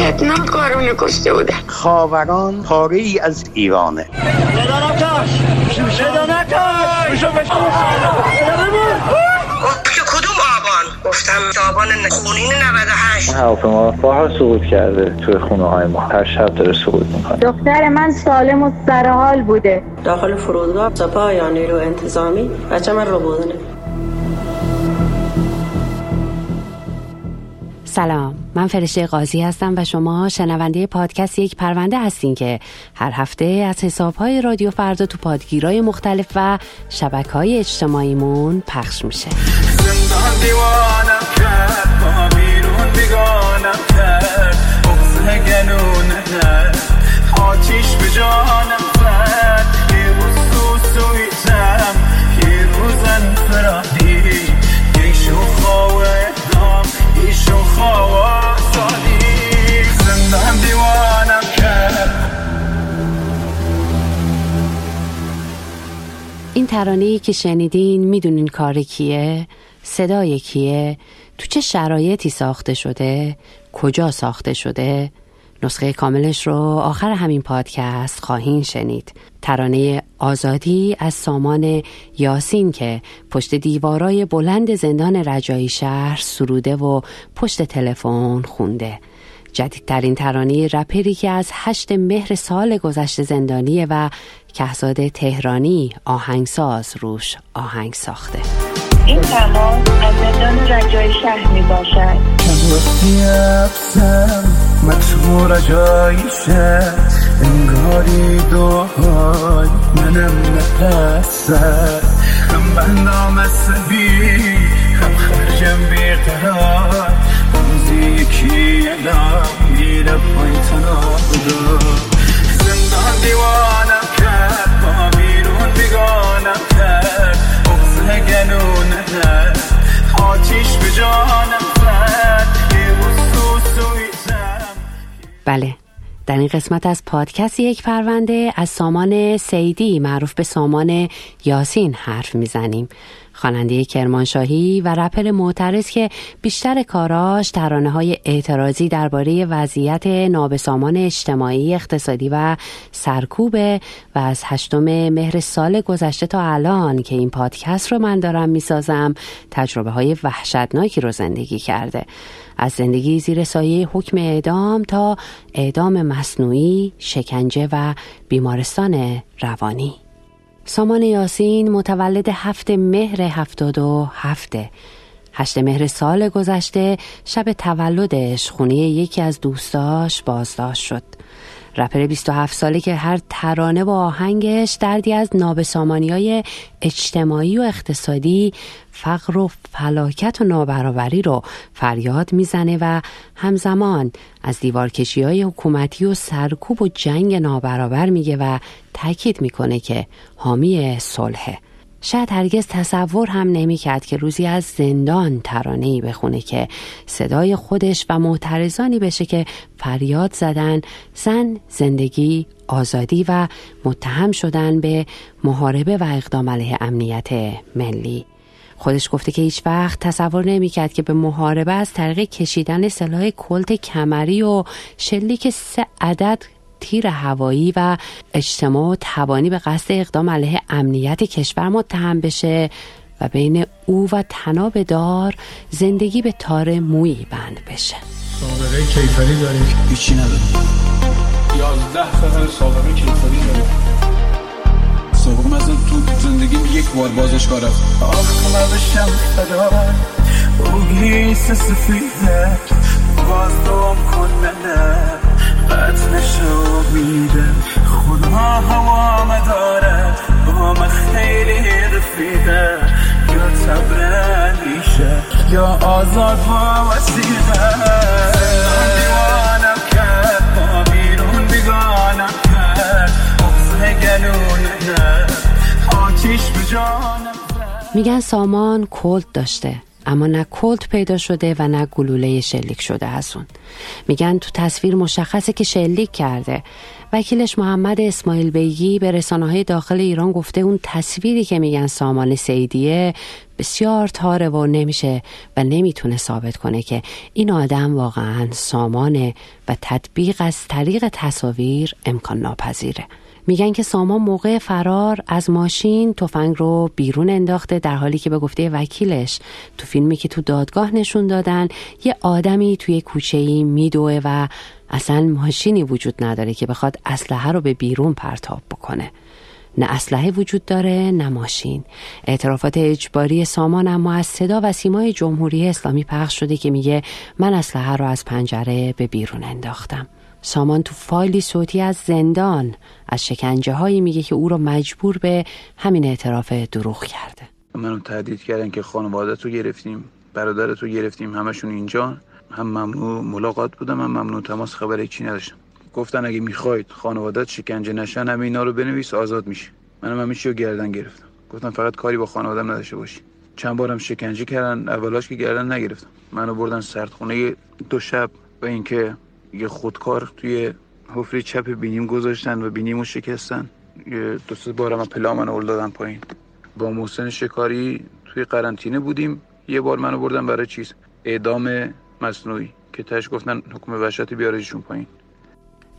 وحشتناک کارونه کشته بودن خاوران پاره ای از ایرانه. کدوم آبان؟ گفتم آبان خونین 98 هواپیما بارها سقوط کرده توی خونه های ما. هر شب داره سقوط می‌کنه. دختر من سالم و سرحال بوده. داخل فرودگاه سپاه یا نیرو انتظامی. بچه من رو بودنه. سلام. من فرشته قاضی هستم و شما شنونده پادکست یک پرونده هستین که هر هفته از حسابهای رادیو فردا تو پادگیرای مختلف و شبکه های اجتماعیمون پخش میشه. این ترانه که شنیدین می‌دونین کار کیه؟ صدای کیه؟ تو چه شرایطی ساخته شده؟ کجا ساخته شده؟ نسخه کاملش رو آخر همین پادکست خواهین شنید. ترانه آزادی از سامان یاسین که پشت دیوارای بلند زندان رجایی شهر سروده و پشت تلفن خونده. جدیدترین ترانه رپری که از هشت مهر سال گذشته زندانیه و کهزاد تهرانی آهنگساز روش آهنگ ساخته. این تماس از زندان رجای شهر می باشد. وقتی افسم مطمو رجایشه انگاری دعای منم نپسد هم بندام عصبی هم خرجم بیقرار. روزی یکی الان میره پایین تنها زندان دیوانم کرد با بیرون بیگانم کرد. آتیش به جانم بله. در این قسمت از پادکست یک پرونده از سامان سیدی معروف به سامان یاسین حرف می‌زنیم. خواننده کرمانشاهی و رپر معترض که بیشتر کاراش ترانه های اعتراضی درباره وضعیت نابسامان اجتماعی اقتصادی و سرکوبه و از هشتم مهر سال گذشته تا الان که این پادکست رو من دارم می‌سازم تجربه های وحشتناکی رو زندگی کرده. از زندگی زیر سایه حکم اعدام تا اعدام مصنوعی، شکنجه و بیمارستان روانی. سامان یاسین متولد هفت مهر هفتاد و هفته. هشت مهر سال گذشته شب تولدش خونه یکی از دوستاش بازداشت شد. رپر 27 ساله که هر ترانه و آهنگش دردی از نابسامانی های اجتماعی و اقتصادی فقر و فلاکت و نابرابری رو فریاد می‌زنه و همزمان از دیوارکشی های حکومتی و سرکوب و جنگ نابرابر میگه و تاکید می‌کنه که حامی صلحه شاید هرگز تصور هم نمی‌کرد که روزی از زندان ترانه‌ای بخونه که صدای خودش و معترضانی بشه که فریاد زدن زن زندگی آزادی و متهم شدن به محاربه و اقدام علیه امنیت ملی. خودش گفته که هیچ وقت تصور نمی‌کرد که به محاربه از طریق کشیدن سلاح کلت کمری و شلیک سه عدد تیر هوایی و اجتماع و توانی به قصد اقدام علیه امنیت کشور متهم بشه و بین او و تناب دار زندگی به تار مویی بند بشه. سابقه کیفری داریم. هیچی نداریم. یازده سال سابقه کیفری داریم. سابقه مثلا تو زندگیم یک بار بازش کارم آخ نبشم فدا روحی سفیده باز دوم کن قد نشو میده. خدا هوام داره با من خیلی رفیده یا صبر میشه یا آزاد با جانم میگن سامان کلد داشته. اما نه کلت پیدا شده و نه گلوله شلیک شده از اون. میگن تو تصویر مشخصه که شلیک کرده. وکیلش محمد اسماعیل بیگی به رسانه های داخل ایران گفته اون تصویری که میگن سامان سیدیه بسیار تاره و نمیشه و نمی‌تونه ثابت کنه که این آدم واقعا سامانه و تطبیق از طریق تصاویر امکان ناپذیره میگن که سامان موقع فرار از ماشین تفنگ رو بیرون انداخته در حالی که به گفته وکیلش تو فیلمی که تو دادگاه نشون دادن یه آدمی توی کوچه ای میدوه و اصلا ماشینی وجود نداره که بخواد اسلحه رو به بیرون پرتاب بکنه. نه اسلحه وجود داره نه ماشین. اعترافات اجباری سامان اما از صدا و سیمای جمهوری اسلامی پخش شده که میگه من اسلحه رو از پنجره به بیرون انداختم. سامان تو فایلی صوتی از زندان از شکنجه هایی میگه که او رو مجبور به همین اعتراف دروغ کرده. منو تهدید کردن که خانوادت رو گرفتیم برادرت رو گرفتیم همشون اینجا. هم ممنوع ملاقات بودم هم ممنوع تماس خبر چی نداشتم. گفتن اگه می‌خواید خانوادت شکنجه نشن همه اینا رو بنویس آزاد میشه منم رو گردن گرفتم. گفتم فقط کاری با خانوادم نداشته باشی. چند بارم شکنجه کردن اولاش که گردن نگرفتم. منو بردن سردخونه دو شب و اینکه یه خودکار توی حفره چپ بینیم گذاشتن و بینیمو شکستن. یه دو سه بارم پلا منو دادن پایین. با محسن شکاری توی قرنطینه بودیم. یه بار منو بردن برای چیز؟ اعدام مصنوعی که تش گفتن حکم وحشت بیارشون پایین.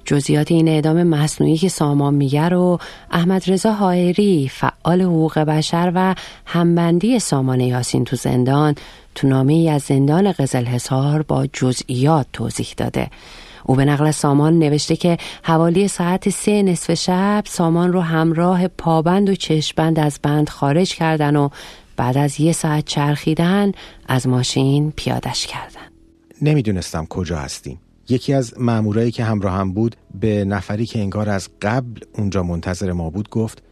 جزئیات این اعدام مصنوعی که سامان میگه رو احمد رضا حائری فعال حقوق بشر و همبندی سامان یاسین تو زندان تو نامه ای از زندان قزل حصار با جزئیات توضیح داده. او به نقل سامان نوشته که حوالی ساعت سه نصف شب سامان رو همراه پابند و چشبند از بند خارج کردن و بعد از یه ساعت چرخیدن از ماشین پیادش کردن. نمی‌دونستم کجا هستیم. یکی از مامورایی که همراه هم بود به نفری که انگار از قبل اونجا منتظر ما بود گفت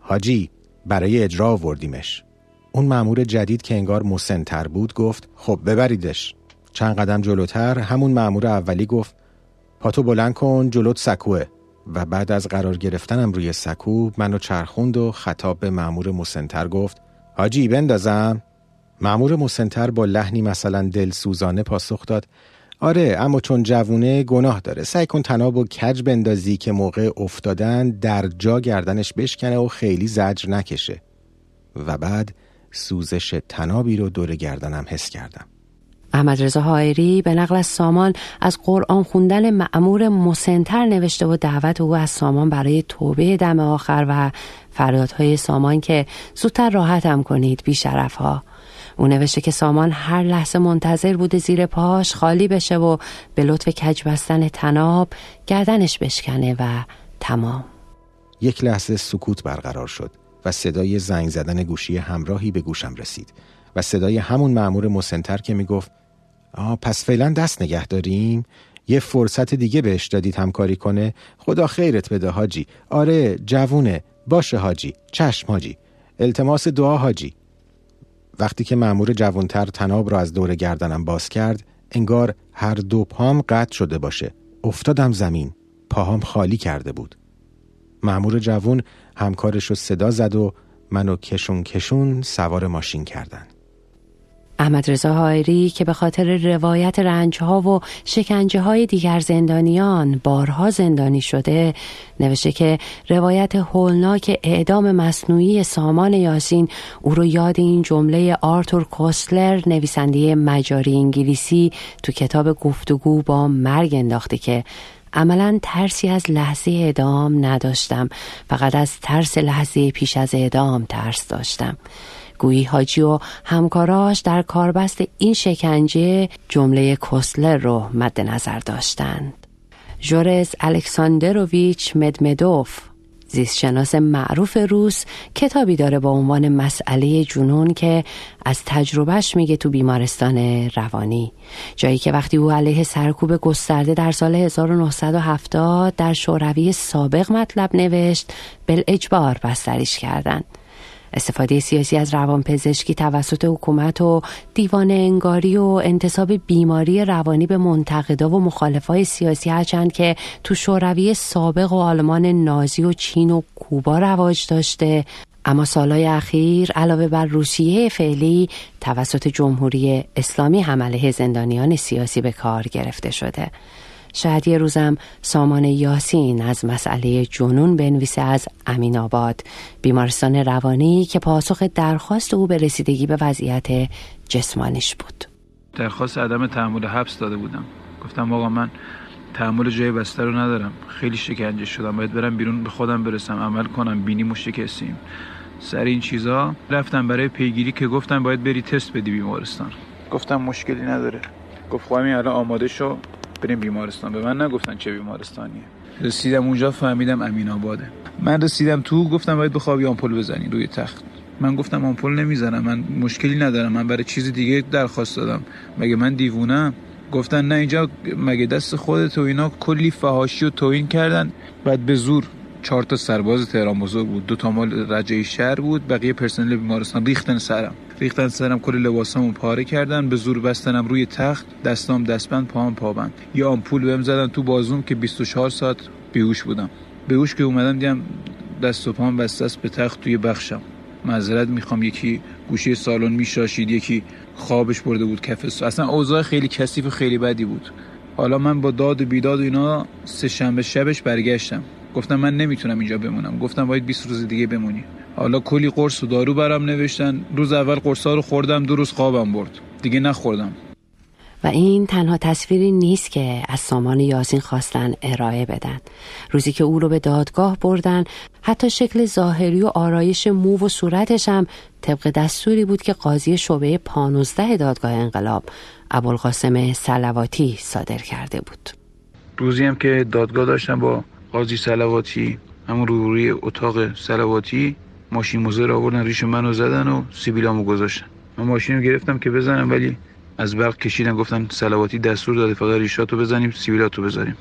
حاجی برای اجرا آوردیمش. اون مامور جدید که انگار مسنتر بود گفت خب ببریدش. چند قدم جلوتر همون مامور اولی گفت پاتو بلند کن جلوت سکوه و بعد از قرار گرفتنم روی سکو منو چرخوند و خطاب به مامور مسنتر گفت حاجی بندازم. مامور مسنتر با لحنی مثلا دل سوزانه پاسخ داد آره اما چون جوونه گناه داره. سعی کن تناب و کج بندازی که موقع افتادن در جا گردنش بشکنه و خیلی زجر نکشه. و بعد سوزش تنابی رو دور گردنم حس کردم. احمد رضا حائری به نقل از سامان از قرآن خوندن معمور مسنتر نوشته و دعوت او از سامان برای توبه دم آخر و فریادهای سامان که زودتر راحتم کنید بیشرف ها او نوشته که سامان هر لحظه منتظر بوده زیر پاش خالی بشه و به لطف کج بستن تناب گردنش بشکنه و تمام. یک لحظه سکوت برقرار شد و صدای زنگ زدن گوشی همراهی به گوشم رسید و صدای همون معمور مسنتر که می‌گفت آه پس فعلا دست نگه داریم. یه فرصت دیگه بهش دادید همکاری کنه. خدا خیرت بده حاجی. آره جوونه. باشه حاجی. چشم حاجی. التماس دعا حاجی. وقتی که معمور جوانتر تناب را از دور گردنم باز کرد انگار هر دو پام قطع شده باشه. افتادم زمین. پاهام خالی کرده بود. معمور جوون همکارش رو صدا زد و منو کشون کشون سوار ماشین کردن. احمد رضا حائری که به خاطر روایت رنجها و شکنجه های دیگر زندانیان بارها زندانی شده نوشته که روایت هولناک اعدام مصنوعی سامان یاسین او رو یاد این جمله آرتور کوسلر نویسنده مجاری انگلیسی تو کتاب گفتگو با مرگ انداخته که عملا ترسی از لحظه اعدام نداشتم. فقط از ترس لحظه پیش از اعدام ترس داشتم. گویی حاجی و همکاراش در کاربست این شکنجه جمله کوسلر رو مد نظر داشتند. جورز الکساندروویچ مدمدوف زیستشناس معروف روس کتابی داره با عنوان مسئله جنون که از تجربهش میگه تو بیمارستان روانی. جایی که وقتی او علیه سرکوب گسترده در سال 1970 در شوروی سابق مطلب نوشت بل اجبار بستریش کردند. استفاده سیاسی از روانپزشکی توسط حکومت و دیوان انگاری و انتصاب بیماری روانی به منتقدا و مخالفای سیاسی هرچند که تو شوروی سابق و آلمان نازی و چین و کوبا رواج داشته. اما سالهای اخیر علاوه بر روسیه فعلی توسط جمهوری اسلامی هم علیه زندانیان سیاسی به کار گرفته شده. شاید یه روزم سامان یاسین از مسئله جنون بنویسه از امین آباد. بیمارستان روانی که پاسخ درخواست او به رسیدگی به وضعیت جسمانیش بود. درخواست عدم تحمل حبس داده بودم. گفتم آقا من تحمل جای بستر رو ندارم. خیلی شکنجه شدم. باید برم بیرون به خودم برسم. عمل کنم. بینی شکستیم. سر این چیزا رفتم برای پیگیری که گفتم باید بری تست بدی بیمارستان. گفتم مشکلی نداره. گفت خواهی الان آماده شو. بریم بیمارستان. به من نگفتن چه بیمارستانیه. رسیدم اونجا فهمیدم امین آباده. من رسیدم تو گفتم باید بخوابی آمپول بزنی روی تخت. من گفتم آمپول نمی‌زنم من مشکلی ندارم من برای چیز دیگه درخواست دادم. مگه من دیوونم گفتن نه اینجا مگه دست خودت و اینا کلی فهاشی و توهین کردن؟ بعد به زور چهار تا سرباز تهران بزرگ بود. دو تا مال رجعی شهر بود بقیه پرسنل بیمارستان. ریختن سرم. ریختن سرم کل لباسامو پاره کردن. به زور بستنم روی تخت. دستام دستبند پاهم پابند یا آمپول بهم زدن تو بازوم که 24 ساعت بیهوش بودم. بیهوش که اومدم دیدم دست و پام بسته است به تخت توی بخشم. معذرت می‌خوام. یکی گوشه سالن میشاشید یکی خوابش برده بود کف اصلا اوضاع خیلی کثیف و خیلی بدی بود. حالا من با داد و بیداد و اینا سه شنبه شبش برگشتم. گفتم من نمی‌تونم اینجا بمونم. گفتم باید 20 روز دیگه بمونی. حالا کلی قرص و دارو برام نوشتن. روز اول قرصا رو خوردم دو روز خوابم برد. دیگه نخوردم. و این تنها تصویری نیست که از سامان یاسین خواستن ارائه بدن. روزی که او رو به دادگاه بردن حتی شکل ظاهری و آرایش مو و صورتش هم طبق دستوری بود که قاضی شعبه پانوزده دادگاه انقلاب ابوالقاسم سلواتی صادر کرده بود. روزی هم که دادگاه داشتم با قاضی سلواتی همون روی اتاق سلواتی ماشین موزه رو آوردن ریش منو زدن و سیبیلامو گذاشتن. من ماشین گرفتم که بزنم ولی از برق کشیدن گفتن سلواتی دستور داده فقط ریشاتو بزنیم سیبیلاتو بذاریم.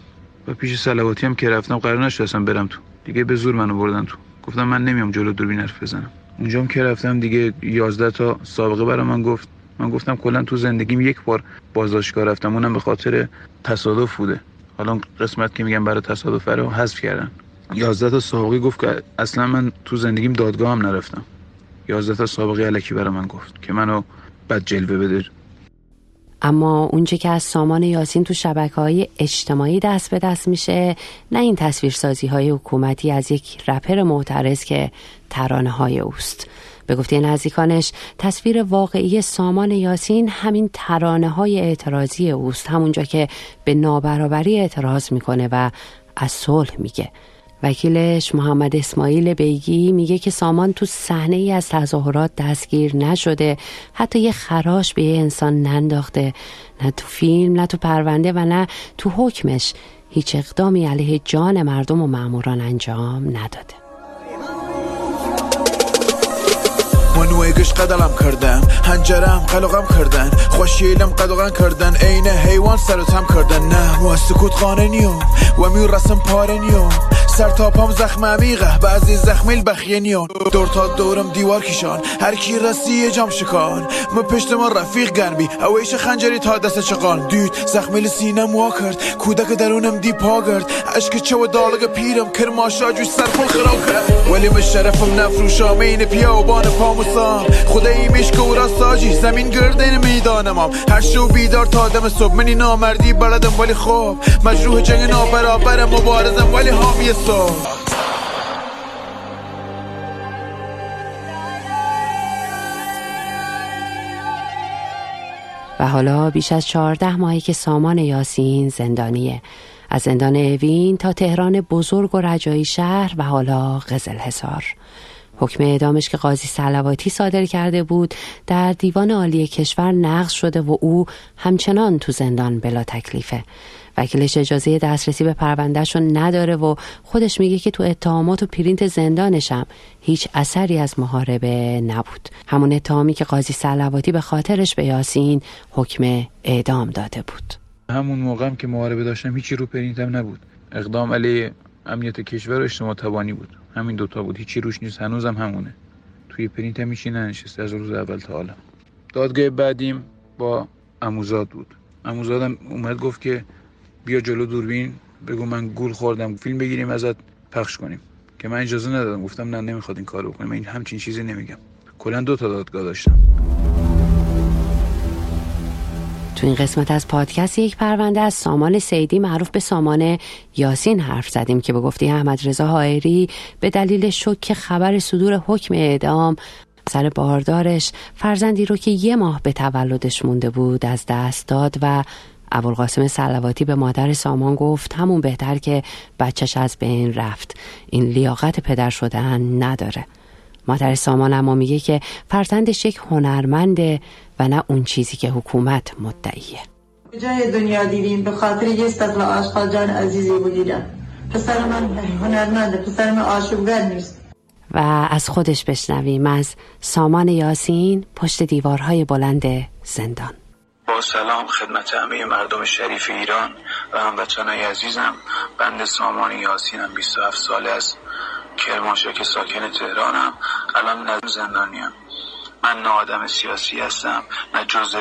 و پیش سلواتی هم که رفتم قرار نشد اصلا برم تو. دیگه به زور منو بردن تو. گفتم من نمیام جلو دوربین حرف بزنم. اونجا هم که رفتم دیگه 11 تا سابقه برای من گفت. من گفتم کلا تو زندگیم یک بار بازداشتگاه رفتم. اونم به خاطر تصادف بوده. حالا قسمت که میگم برای تصادف رو حذف کردن. 11 تا سابقه گفت که اصلا من تو زندگیم دادگاه هم نرفتم. 11 تا سابقه علکی برای من گفت که منو بد جلوه بده. اما اونچه که از سامان یاسین تو شبکه های اجتماعی دست به دست میشه نه این تصویرسازی های حکومتی از یک رپر معترض که ترانه های اوست. به گفته نزدیکانش تصویر واقعی سامان یاسین همین ترانه های اعتراضی اوست همونجا که به نابرابری اعتراض می‌کنه و از صلح میگه. وکیلش محمد اسماعیل بیگی میگه که سامان تو صحنه ای از تظاهرات دستگیر نشده حتی یه خراش به یه انسان ننداخته. نه تو فیلم نه تو پرونده و نه تو حکمش. هیچ اقدامی علیه جان مردم و معموران انجام نداده. منویگش قدلم کردم هنجرم قلقم کردن خوشیلم قدغن کردن عین حیوان سرتم کردن. نه و سکوت خانه نیوم و می رسم پاره نیوم سر تا پام زخم عمیقه. بعضی زخمیل بخینیون دور تا دورم دیوار کشان. هر کی رسی یه جام شکان. من پشت ما رفیق گرمی. اویش خنجری تا دست چقان دید زخمیل سینم وا کرد. کودک درونم دی پا کرد عشق چه و دالگ پیرم. کرماشا جوش سر پل خراب کرد. ولی من شرفم نفروشام این پیاوبان پاموسام خدایی میش که را ساجی زمین گردین میدانمم هر شو بیدار تا دم صبح. منی نامردی بلدم ولی خوب. مجروح جنگ نابرابر مبارزم ولی حامی صبح. و حالا بیش از چهارده ماهی که سامان یاسین زندانیه. از زندان اوین تا تهران بزرگ و رجایی شهر و حالا قزل حسار حکم اعدامش که قاضی سلواتی صادر کرده بود در دیوان عالی کشور نقض شده و او همچنان تو زندان بلا تکلیفه. وکیلش اجازه دسترسی به پروندهشون نداره و خودش میگه که تو اتهامات و پرینت زندانشم هیچ اثری از محاربه نبود. همون اتهامی که قاضی سلواتی به خاطرش به یاسین حکم اعدام داده بود. همون موقعم که محاربه داشتم هیچی رو پرینتم نبود. اقدام علی امنیت کشور و اجتماع تبانی بود. همین دوتا بود. هیچی روش نیست. هنوزم همونه. توی پرینت هم هیچی ننشسته از روز اول تا حالا. دادگاه بعدیم با اموزاد بود. اموزادم اومد گفت که بیا جلو دوربین بگو من گول خوردم فیلم بگیریم ازت پخش کنیم. که من اجازه ندادم گفتم نه نمی‌خواد این کارو بکنیم من این همچین چیزی نمیگم. کلا دو تا دادگاه داشتم. تو این قسمت از پادکست یک پرونده از سامان سیدی معروف به سامان یاسین حرف زدیم که به گفته احمد رضا حائری به دلیل شک خبر صدور حکم اعدام سر باردارش فرزندی رو که یه ماه به تولدش مونده بود از دست داد و ابوالقاسم سلواتی به مادر سامان گفت همون بهتر که بچهش از بین رفت. این لیاقت پدر شدن نداره. مادر سامان اما میگه که فرزندش یک هنرمنده و نه اون چیزی که حکومت مدعیه. جای دنیا دیدیم به خاطر یه استقلال آشقال جان عزیزی بودیدم پسر من هنرمنده پسر من آشوبگر نیست. و از خودش بشنویم از سامان یاسین پشت دیوارهای بلند زندان. با سلام خدمت همه مردم شریف ایران و هموطنهای عزیزم. بند سامان یاسینم 27 ساله از کرمانشاه که ساکن تهرانم. الان نظم زندانیم. من نه آدم سیاسی هستم نه جز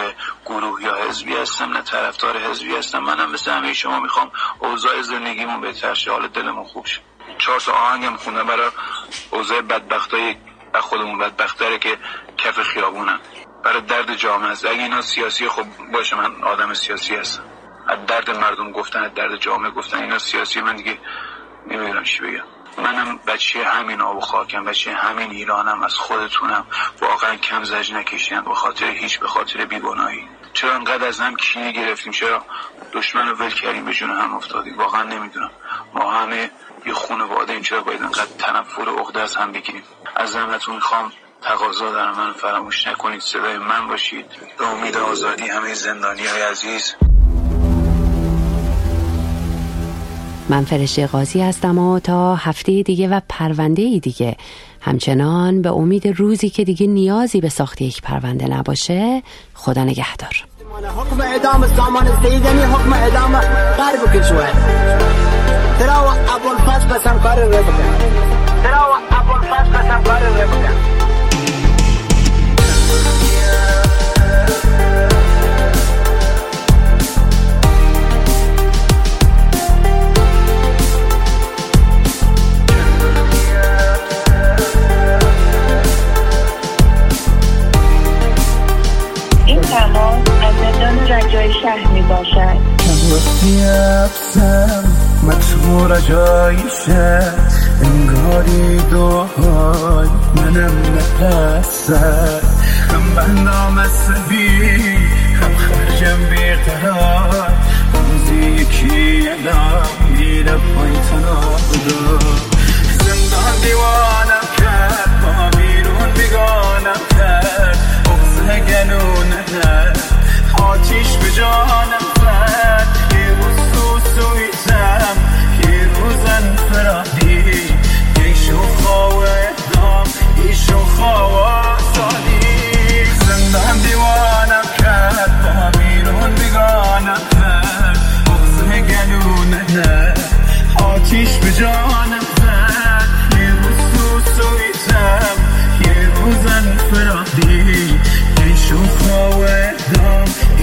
گروه یا حزبی هستم نه طرفدار حزبی هستم. منم مثل همه شما می‌خوام اوضاع زندگیمون بهتر شه. حال دلمون خوب شه. چهار آهنگم خونه برای اوضاع بدبختای خودمون بدبختره که کف خیابونم. برای درد جامعه است. اگه اینا سیاسی خب باشه من آدم سیاسی هستم. از درد مردم گفتن از درد جامعه گفتن اینا سیاسی من دیگه نمی‌دونم چی بگم. منم بچه همین آب و خاکم بچه همین ایرانم از خودتونم. واقعا کم زج نکشیم به خاطر هیچ به خاطر بیگناهی. چرا انقدر از هم کینه گرفتیم؟ چرا دشمن رو ول کردیم به جون هم افتادیم؟ واقعا نمی‌دونم. ما همه یه خانواده این چرا باید انقدر تنفر عقده از هم بگیریم؟ از زمینتون می‌خوام تقاضا دارم من فراموش نکنید صدای من باشید. به امید آزادی همه زندانی های عزیز. من فرشته قاضی هستم و تا هفته دیگه و پرونده دیگه. همچنان به امید روزی که دیگه نیازی به ساخت یک پرونده نباشه خدا نگهدار. حكم اعدام الزمان السيدني حكم اعدام قسم قسم قارب الربكه Yeah.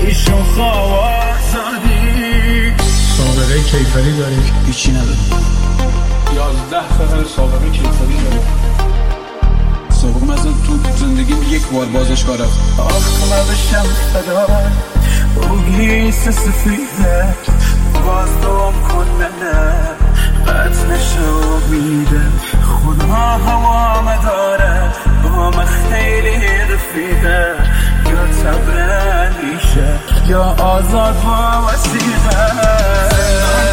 یه شوخا و آزادی سابقه کیفری داری؟ هیچی ندارم. یازده سال سابقه کیفری داری سابقه مثلا تو زندگیم یک بار بازش کار آخ بشم فدا اوگیس سفیده. باز دوم کن نه قط نشو میده خدا هوام داره. من خیلی رفیقه یا صبر میشه یا آزاد با وسیقه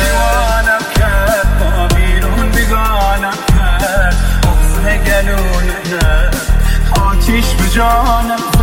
دیوانم کرد با بیرون بیگانم کرد. بغزه گلونه نه آتیش به جانم